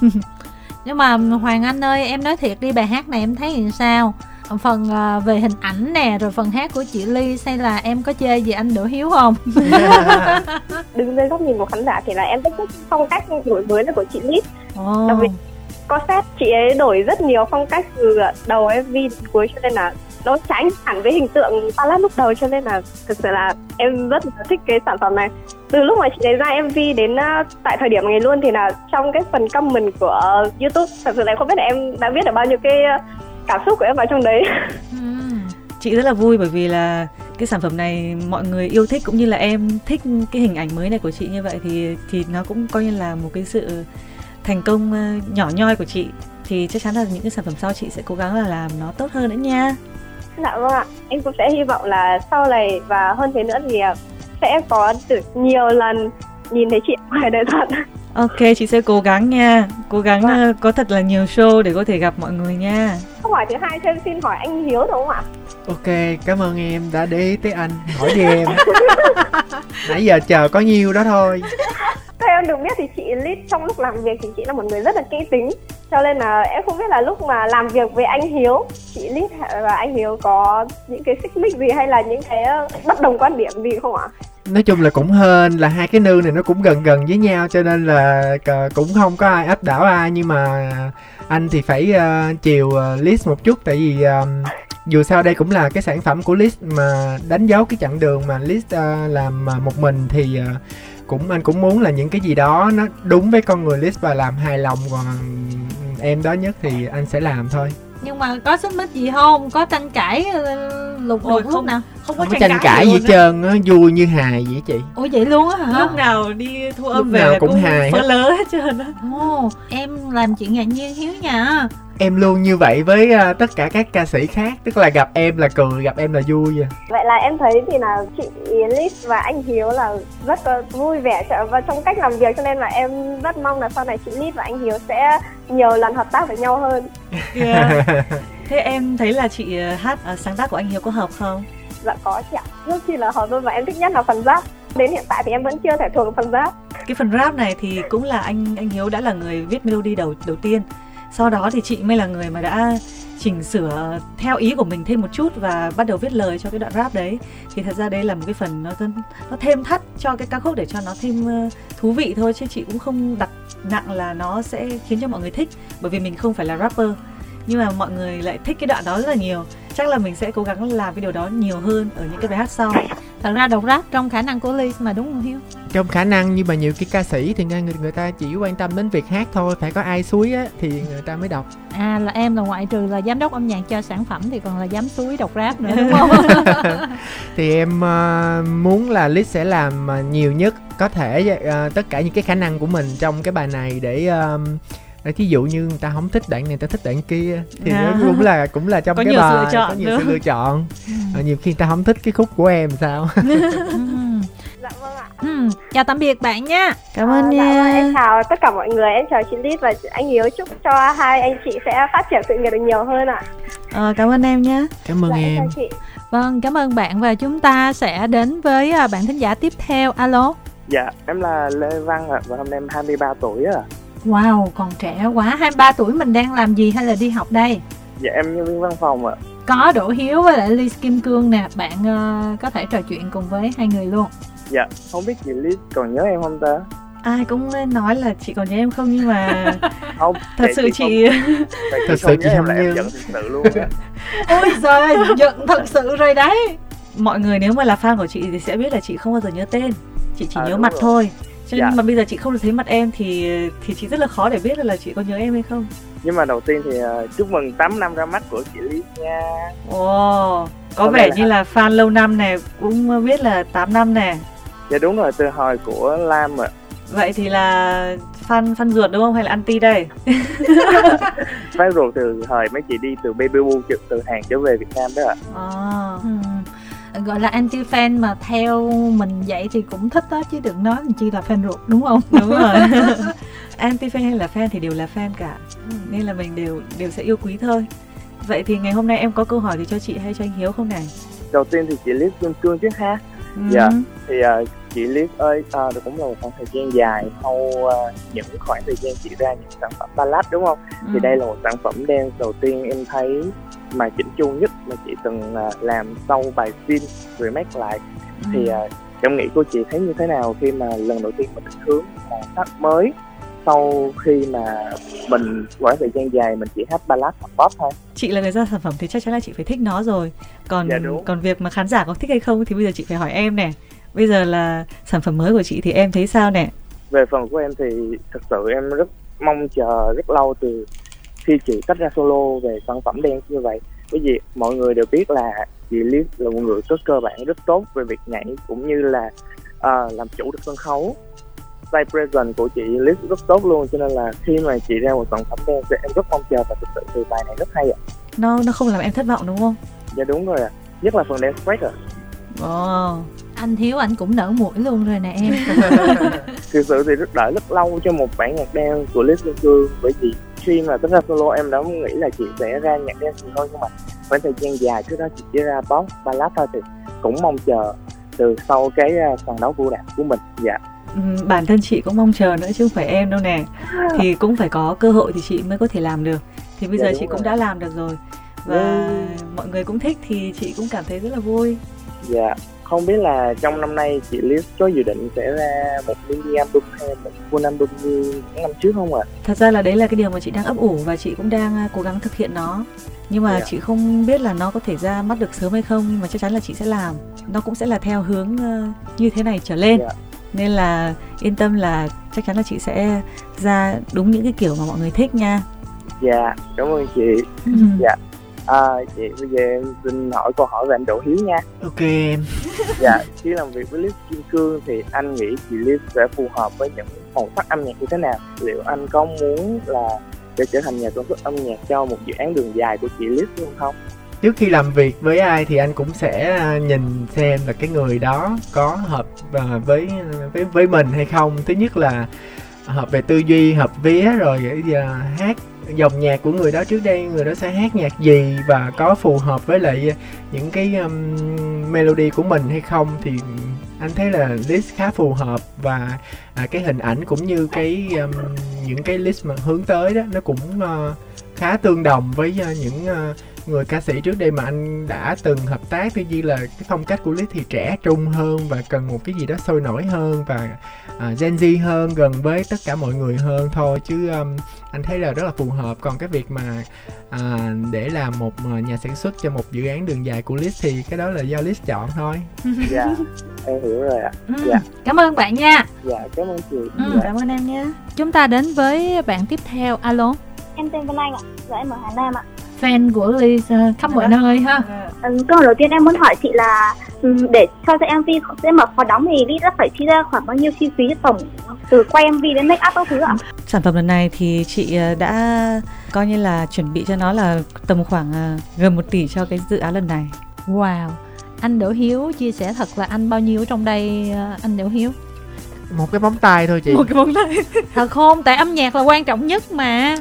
ừ. nhưng mà hoàng anh ơi em nói thiệt đi bài hát này em thấy làm sao phần uh, về hình ảnh nè rồi phần hát của chị ly hay là em có chê gì anh đỗ hiếu không đứng dưới góc nhìn của khán giả thì là em thích phong cách đổi mới của chị ly oh. đặc biệt có xét chị ấy đổi rất nhiều phong cách từ đầu MV đến cuối cho nên là nó tránh hẳn với hình tượng ballad lúc đầu cho nên là thực sự là em rất là thích cái sản phẩm này. Từ lúc mà chị ấy ra MV đến uh, tại thời điểm này luôn thì là trong cái phần comment của uh, YouTube thật sự là em không biết là em đã viết được bao nhiêu cái ờ, cảm xúc của em vào trong đấy. Ừ, chị rất là vui bởi vì là cái sản phẩm này mọi người yêu thích cũng như là em thích cái hình ảnh mới này của chị như vậy thì thì nó cũng coi như là một cái sự thành công ờ, nhỏ nhoi của chị thì chắc chắn là những cái sản phẩm sau chị sẽ cố gắng là làm nó tốt hơn nữa nha. Dạ vâng ạ. Em cũng sẽ hy vọng là sau này và hơn thế nữa thì ờ, sẽ có được nhiều lần nhìn thấy chị ngoài đời thật. Ok, chị sẽ cố gắng nha. Cố gắng vâng. có thật là nhiều show để có thể gặp mọi người nha. Câu hỏi thứ hai cho em xin hỏi anh Hiếu đúng không ạ? Ok, cảm ơn em đã để ý tới anh. Hỏi đi em. Nãy giờ chờ có nhiêu đó thôi theo em được biết thì chị Lít trong lúc làm việc thì chị là một người rất là kỹ tính. Cho nên là em không biết là lúc mà làm việc với anh Hiếu chị Lít và anh Hiếu có những cái xích mích gì hay là những cái ờ, bất đồng quan điểm gì không ạ? nói chung là cũng hên là hai cái nương này nó cũng gần gần với nhau cho nên là cũng không có ai áp đảo ai. Nhưng mà anh thì phải uh, chiều uh, list một chút. Tại vì uh, dù sao đây cũng là cái sản phẩm của list mà đánh dấu cái chặng đường mà list uh, làm uh, một mình thì uh, cũng anh cũng muốn là những cái gì đó nó đúng với con người list và làm hài lòng còn em đó nhất thì anh sẽ làm thôi. Nhưng mà có xích mích gì không? Có tranh cãi ờ, lục đục lúc nào? không có tranh, tranh cãi gì trơn á vui như hài vậy chị. Ủa vậy luôn á hả? Lúc nào đi thu âm lúc về nào cũng, cũng hài phơ lớ hết trơn á. Ồ em làm chuyện ngạc nhiên hiếu nha em luôn như vậy với uh, tất cả các ca sĩ khác tức là gặp em là cười gặp em là vui à. vậy là em thấy thì là chị Liz và anh Hiếu là rất là vui vẻ và trong cách làm việc cho nên là em rất mong là sau này chị Liz và anh Hiếu sẽ nhiều lần hợp tác với nhau hơn. Yeah. thế em thấy là chị ờ, hát uh, sáng tác của anh Hiếu có hợp không? Dạ có chị ạ. Rất chi là hợp luôn và em thích nhất là phần rap. Đến hiện tại thì em vẫn chưa thể thuộc phần rap. Cái phần rap này thì cũng là anh anh Hiếu đã là người viết melody đầu đầu tiên sau đó thì chị mới là người mà đã chỉnh sửa theo ý của mình thêm một chút và bắt đầu viết lời cho cái đoạn rap đấy. Thì thật ra đây là một cái phần nó nó thêm thắt cho cái ca khúc để cho nó thêm ờ, thú vị thôi, chứ chị cũng không đặt nặng là nó sẽ khiến cho mọi người thích, bởi vì mình không phải là rapper. Nhưng mà mọi người lại thích cái đoạn đó rất là nhiều. Chắc là mình sẽ cố gắng làm cái điều đó nhiều hơn ở những cái bài hát sau thật ra đọc rap trong khả năng của Ly mà đúng không Hiếu? Trong khả năng nhưng mà nhiều cái ca sĩ thì người người ta chỉ quan tâm đến việc hát thôi phải có ai suối á thì người ta mới đọc. À là em là ngoại trừ là giám đốc âm nhạc cho sản phẩm thì còn là giám suối đọc rap nữa đúng không? Thì em uh, muốn là Ly sẽ làm uh, nhiều nhất có thể uh, tất cả những cái khả năng của mình trong cái bài này để uh, thí dụ như người ta không thích đoạn này người ta thích đoạn kia thì à. nó cũng là cũng là trong có cái nhiều bài sự lựa chọn có nhiều sự lựa chọn. Ừ. nhiều khi người ta không thích cái khúc của em sao? Dạ vâng ạ ừ. chào tạm biệt bạn nha. Cảm ơn à, nha. dạ, em chào tất cả mọi người em chào chị Lít và anh Hiếu. Chúc cho hai anh chị sẽ phát triển sự nghiệp được nhiều hơn ạ. À, cảm ơn em nhé. Cảm ơn dạ, em chị. vâng cảm ơn bạn và chúng ta sẽ đến với à, bạn thính giả tiếp theo. Alo. Dạ em là Lê Văn ạ và hôm nay em 23 tuổi ạ Wow, còn trẻ quá. 23 tuổi mình đang làm gì hay là đi học đây? Dạ em nhân viên văn phòng ạ. Có Đỗ Hiếu với lại Ly Kim Cương nè, bạn uh, có thể trò chuyện cùng với hai người luôn. Dạ, không biết chị Ly còn nhớ em không ta? ai cũng nói là chị còn nhớ em không nhưng mà không thật sự chị thật sự chị không nhớ giận thật sự luôn ôi giời giận thật sự rồi đấy mọi người nếu mà là fan của chị thì sẽ biết là chị không bao giờ nhớ tên chị chỉ à, nhớ mặt rồi. thôi cho nên dạ. mà bây giờ chị không được thấy mặt em thì thì chị rất là khó để biết là chị có nhớ em hay không. Nhưng mà đầu tiên thì uh, chúc mừng 8 năm ra mắt của chị Lý nha. Ồ, có Hôm vẻ là... như là fan lâu năm này cũng biết là 8 năm nè. Dạ đúng rồi từ hồi của Lam ạ. Vậy thì là fan fan ruột đúng không? Hay là anti đây? Fan ruột từ thời mấy chị đi từ baby boo từ Hàn trở về Việt Nam đó ạ. À. ừ gọi là anti fan mà theo mình vậy thì cũng thích đó chứ đừng nói chi là fan ruột đúng không đúng rồi anti fan hay là fan thì đều là fan cả ừ. nên là mình đều đều sẽ yêu quý thôi vậy thì ngày hôm nay em có câu hỏi gì cho chị hay cho anh hiếu không này đầu tiên thì chị liếp cương cương trước ha ừ. dạ thì uh, chị liếp ơi uh, cũng là một khoảng thời gian dài sau uh, những khoảng thời gian chị ra những sản phẩm ballad đúng không ừ. thì đây là một sản phẩm dance đầu tiên em thấy mà chỉnh chu nhất mà chị từng uh, làm sau bài phim remake lại. Ừ. thì uh, trong nghĩ của chị thấy như thế nào khi mà lần đầu tiên mình định hướng màu sắc mới sau khi mà mình quãng thời gian dài mình chỉ hát ballad hoặc pop thôi? Chị là người ra sản phẩm thì chắc chắn là chị phải thích nó rồi. Còn dạ còn việc mà khán giả có thích hay không thì bây giờ chị phải hỏi em nè. Bây giờ là sản phẩm mới của chị thì em thấy sao nè? Về phần của em thì thật sự em rất mong chờ rất lâu từ khi chị tách ra solo về sản phẩm đen như vậy bởi vì mọi người đều biết là chị Liz là một người có cơ bản rất tốt về việc nhảy cũng như là uh, làm chủ được sân khấu. Style present của chị Liz rất tốt luôn cho nên là khi mà chị ra một sản phẩm đen thì em rất mong chờ và thực sự thì bài này rất hay ạ. Nó nó không làm em thất vọng đúng không? Dạ đúng rồi ạ. Nhất là phần dance break ạ. Ồ, anh Hiếu anh cũng nở mũi luôn rồi nè em. Thực sự thì rất đợi rất lâu cho một bản nhạc đen của Liz Phương Cương Bởi vì khi mà tính ra solo em đã nghĩ là chị sẽ ra nhạc đen thôi Nhưng mà khoảng thời gian dài trước đó chị chỉ ra pop ballad thôi thì cũng mong chờ từ sau cái sàn đấu vũ đạo của mình. Dạ. Ừ, bản thân chị cũng mong chờ nữa chứ không phải em đâu nè. Thì cũng phải có cơ hội thì chị mới có thể làm được. Thì bây dạ, giờ chị rồi. cũng đã làm được rồi. Và ừ. mọi người cũng thích thì chị cũng cảm thấy rất là vui. Dạ không biết là trong năm nay chị Liz có dự định sẽ ra một mini album hay một full album như những năm trước không ạ? À? Thật ra là đấy là cái điều mà chị đang ấp ủ và chị cũng đang à, cố gắng thực hiện nó. Nhưng mà yeah. Dạ. chị không biết là nó có thể ra mắt được sớm hay không nhưng mà chắc chắn là chị sẽ làm. Nó cũng sẽ là theo hướng uh, như thế này trở lên. Yeah. Dạ. Nên là yên tâm là chắc chắn là chị sẽ ra đúng những cái kiểu mà mọi người thích nha. dạ cảm ơn chị dạ à, chị bây giờ em xin hỏi câu hỏi về anh Đỗ Hiếu nha. Ok em. Dạ khi làm việc với Liz Kim Cương thì anh nghĩ chị Liz sẽ phù hợp với những màu sắc âm nhạc như thế nào? Liệu anh có muốn là để trở thành nhà sản xuất âm nhạc cho một dự án đường dài của chị Liz luôn không? Trước khi làm việc với ai thì anh cũng sẽ à, nhìn xem là cái người đó có hợp à, với với với mình hay không. Thứ nhất là hợp về tư duy hợp vía rồi giờ hát dòng nhạc của người đó trước đây người đó sẽ hát nhạc gì và có phù hợp với lại ờ, những cái um, melody của mình hay không thì anh thấy là list khá phù hợp và à, cái hình ảnh cũng như cái um, những cái list mà hướng tới đó nó cũng uh, khá tương đồng với uh, những uh, người ca sĩ trước đây mà anh đã từng hợp tác tuy nhiên là cái phong cách của Lít thì trẻ trung hơn và cần một cái gì đó sôi nổi hơn và uh, Gen Z hơn gần với tất cả mọi người hơn thôi. Chứ um, anh thấy là rất là phù hợp. Còn cái việc mà à, để làm một nhà sản xuất cho một dự án đường dài của List thì cái đó là do List chọn thôi. Dạ em hiểu rồi ạ. Ừ. dạ. cảm ơn bạn nha. Dạ cảm ơn chị. Ừ, dạ. cảm ơn em nha chúng ta đến với bạn tiếp theo. Alo. Em tên Vân Anh ạ dạ em ở Hà Nam ạ fan của Lisa khắp mọi nơi ha. Ừ, câu đầu tiên em muốn hỏi chị là để cho ra MV sẽ mở khóa đóng thì Lisa phải chi ra khoảng bao nhiêu chi phí tổng từ quay MV đến make up các thứ ạ? Sản phẩm lần này thì chị ờ, đã coi như là chuẩn bị cho nó là tầm khoảng ờ, gần một tỷ cho cái dự án lần này. Wow anh Đỗ Hiếu chia sẻ thật là anh bao nhiêu trong đây ờ, anh Đỗ Hiếu? Một cái móng tay thôi chị. Một cái móng tay thật không? Tại âm nhạc là quan trọng nhất mà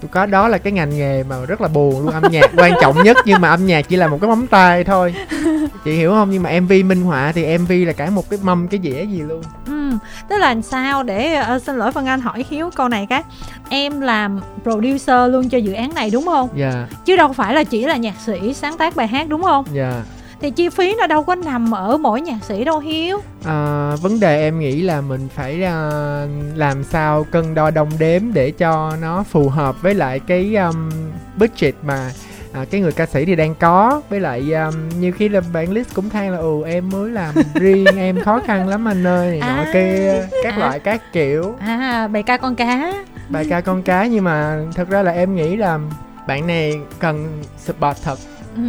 tôi có đó là cái ngành nghề mà rất là buồn luôn âm nhạc quan trọng nhất nhưng mà âm nhạc chỉ là một cái móng tay thôi. Chị hiểu không? Nhưng mà mv minh họa thì mv là cả một cái mâm cái dĩa gì luôn. Ừ tức là sao để uh, xin lỗi phân anh hỏi hiếu câu này cái. Em làm producer luôn cho dự án này đúng không? Dạ. Yeah. chứ đâu phải là chỉ là nhạc sĩ sáng tác bài hát đúng không? Dạ. yeah thì chi phí nó đâu có nằm ở mỗi nhạc sĩ đâu hiếu. À, vấn đề em nghĩ là mình phải uh, làm sao cân đo đong đếm để cho nó phù hợp với lại cái um, budget mà à, cái người ca sĩ thì đang có. Với lại um, nhiều khi là bạn list cũng than là ừ em mới làm riêng em khó khăn lắm anh ơi. Này à, nọ kia các à, loại các kiểu. À bài ca con cá. Bài ca con cá nhưng mà thật ra là em nghĩ là bạn này cần support thật. Ừ.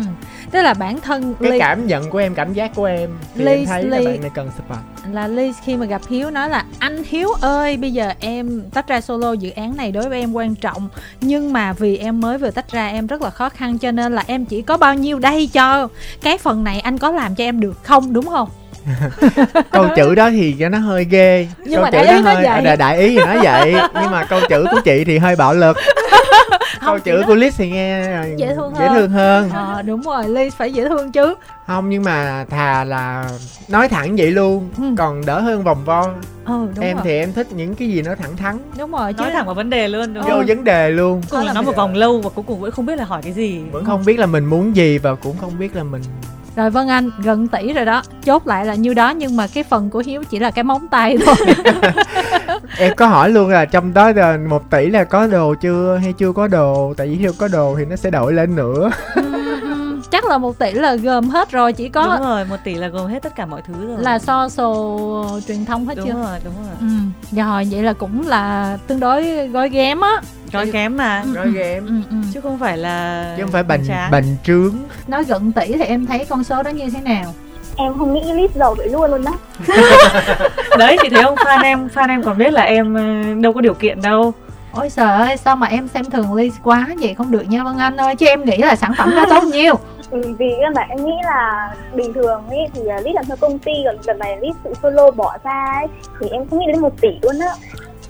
tức là bản thân cái Lee... cảm nhận của em cảm giác của em thì Lee, em thấy Lee... là bạn này cần support. là Lee khi mà gặp Hiếu nói là anh Hiếu ơi bây giờ em tách ra solo dự án này đối với em quan trọng nhưng mà vì em mới vừa tách ra em rất là khó khăn cho nên là em chỉ có bao nhiêu đây cho. Cái phần này anh có làm cho em được không đúng không? Câu chữ đó thì nó hơi ghê. Nhưng câu mà chữ đại ý nó hơi vậy. À, đại ý thì nói vậy nhưng mà câu chữ của chị thì hơi bạo lực câu chữ của Liz thì nghe dễ thương dễ hơn, thương hơn. À, đúng rồi Liz phải dễ thương chứ không nhưng mà thà là nói thẳng vậy luôn ừ. còn đỡ hơn vòng vo ừ, đúng em rồi. thì em thích những cái gì nó thẳng thắn đúng rồi chứ nói thẳng vào vấn đề luôn đúng vô không? vấn đề luôn cùng nói một vòng lâu và cuối cùng vẫn không biết là hỏi cái gì vẫn không biết là mình muốn gì và cũng không biết là mình rồi Vân Anh gần tỷ rồi đó. Chốt lại là như đó nhưng mà cái phần của Hiếu chỉ là cái móng tay thôi. Em có hỏi luôn là trong đó là một tỷ là có đồ chưa hay chưa có đồ? Tại vì nếu có đồ thì nó sẽ đổi lên nữa. Chắc là một tỷ là gồm hết rồi chỉ có đúng rồi một tỷ là gồm hết tất cả mọi thứ rồi. là so sổ truyền thông hết đúng chưa? đúng rồi đúng rồi. Ừ. rồi vậy là cũng là tương đối gói ghém á gói kém mà. Gói ghém ừ, ừ. chứ không phải là chứ không phải bành bành trướng. Nói gần tỷ thì em thấy con số đó như thế nào? Em không nghĩ list giàu vậy luôn luôn đó. Đấy thì thấy không? Fan em fan em còn biết là em ờ, đâu có điều kiện đâu. Ôi trời ơi sao mà em xem thường ly quá vậy? Không được nha vân anh ơi chứ em nghĩ là sản phẩm nó tốt nhiều. Ừ, vì bản em nghĩ là bình thường ấy thì uh, list làm theo công ty còn lần này list tự solo bỏ ra ấy thì em không nghĩ đến một tỷ luôn á.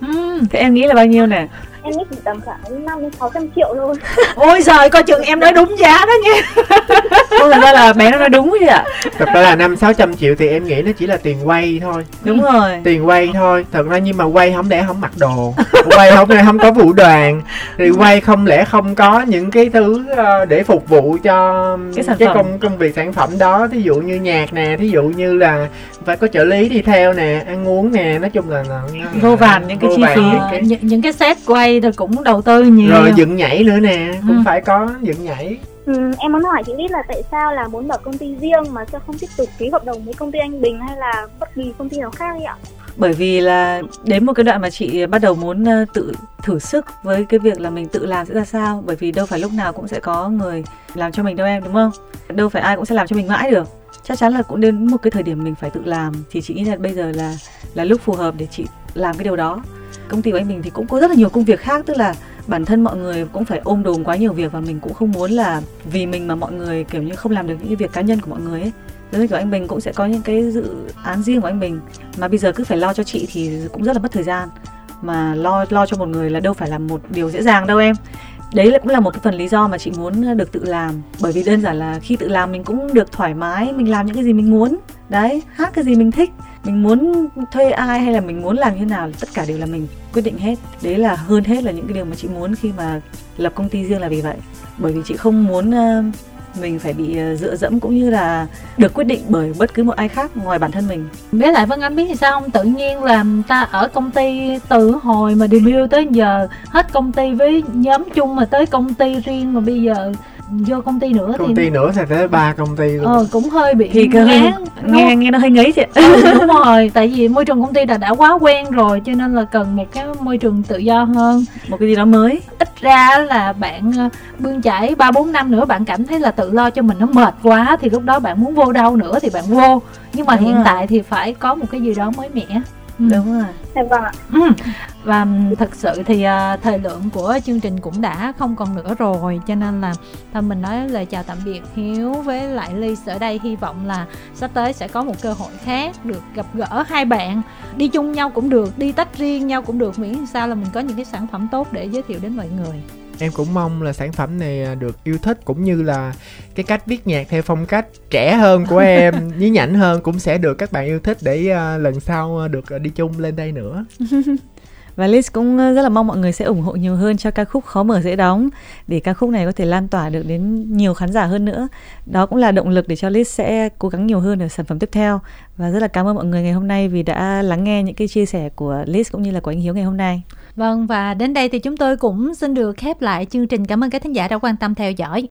Ừ. thế em nghĩ là bao nhiêu nè em nghĩ chỉ tầm khoảng năm đến sáu trăm triệu thôi. Ôi giời coi chừng em nói đúng giá đó nha. Không thật ra là bé nó nói đúng vậy ạ. Thật ra là năm sáu trăm triệu thì em nghĩ nó chỉ là tiền quay thôi. Đúng rồi. Tiền quay thôi. Thật ra nhưng mà quay không để không mặc đồ. Quay không để không có vũ đoàn. Thì quay không lẽ không có những cái thứ ờ, để phục vụ cho cái, sản cái phẩm. công công việc sản phẩm đó. Thí dụ như nhạc nè thí dụ như là phải có trợ lý đi theo nè ăn uống nè. Nói chung là, là vô vàn những cái chi phí. những, những, những cái set quay thì cũng đầu tư nhiều. Rồi dựng nhảy nữa nè cũng ừ. phải có dựng nhảy. Ừ, em muốn hỏi chị biết là tại sao là muốn mở công ty riêng mà sao không tiếp tục ký hợp đồng với công ty anh Bình hay là bất kỳ công ty nào khác đi ạ? bởi vì là đến một cái đoạn mà chị bắt đầu muốn ờ, tự thử sức với cái việc là mình tự làm sẽ ra sao. Bởi vì đâu phải lúc nào cũng sẽ có người làm cho mình đâu em đúng không? Đâu phải ai cũng sẽ làm cho mình mãi được. Chắc chắn là cũng đến một cái thời điểm mình phải tự làm. Thì chị nghĩ là bây giờ là là lúc phù hợp để chị làm cái điều đó công ty của anh mình thì cũng có rất là nhiều công việc khác, tức là bản thân mọi người cũng phải ôm đồm quá nhiều việc và mình cũng không muốn là vì mình mà mọi người kiểu như không làm được những cái việc cá nhân của mọi người ấy. Giống như kiểu anh mình cũng sẽ có những cái dự án riêng của anh mình, mà bây giờ cứ phải lo cho chị thì cũng rất là mất thời gian. Mà lo lo cho một người là đâu phải là một điều dễ dàng đâu em. Đấy là cũng là một cái phần lý do mà chị muốn được tự làm. Bởi vì đơn giản là khi tự làm mình cũng được thoải mái, mình làm những cái gì mình muốn. Đấy, hát cái gì mình thích mình muốn thuê ai hay là mình muốn làm như nào tất cả đều là mình quyết định hết. Đấy là hơn hết là những cái điều mà chị muốn khi mà lập công ty riêng là vì vậy. Bởi vì chị không muốn ờ, mình phải bị ờ, dựa dẫm cũng như là được quyết định bởi bất cứ một ai khác ngoài bản thân mình. Biết lại vân anh biết thì sao không? Tự nhiên là ta ở công ty từ hồi mà debut tới giờ, hết công ty với nhóm chung mà tới công ty riêng mà bây giờ vô công ty nữa công thì ty nữa thì tới ba công ty luôn. Ờ cũng hơi bị thì ngán nghe nghe nó hơi ngấy chị. Ừ, đúng rồi tại vì môi trường công ty đã đã quá quen rồi cho nên là cần một cái môi trường tự do hơn. Một cái gì đó mới. Ít ra là bạn ờ, bươn chải ba bốn năm nữa bạn cảm thấy là tự lo cho mình nó mệt quá thì lúc đó bạn muốn vô đâu nữa thì bạn vô. Nhưng mà đúng hiện rồi. tại thì phải có một cái gì đó mới mẻ ừ. đúng rồi. Dạ vâng ạ. Ừ. và thật sự thì uh, thời lượng của chương trình cũng đã không còn nữa rồi cho nên là thôi mình nói lời chào tạm biệt hiếu với lại ly ở đây. Hy vọng là sắp tới sẽ có một cơ hội khác được gặp gỡ hai bạn. Đi chung nhau cũng được đi tách riêng nhau cũng được. Miễn sao là mình có những cái sản phẩm tốt để giới thiệu đến mọi người em cũng mong là sản phẩm này à, được yêu thích cũng như là cái cách viết nhạc theo phong cách trẻ hơn của em nhí nhảnh hơn cũng sẽ được các bạn yêu thích để uh, lần sau được uh, đi chung lên đây nữa. Và Liz cũng rất là mong mọi người sẽ ủng hộ nhiều hơn cho ca khúc khó mở dễ đóng để ca khúc này có thể lan tỏa được đến nhiều khán giả hơn nữa. Đó cũng là động lực để cho Liz sẽ cố gắng nhiều hơn ở sản phẩm tiếp theo. Và rất là cảm ơn mọi người ngày hôm nay vì đã lắng nghe những cái chia sẻ của Liz cũng như là của anh Hiếu ngày hôm nay Vâng và đến đây thì chúng tôi cũng xin được khép lại chương trình. Cảm ơn các thính giả đã quan tâm theo dõi.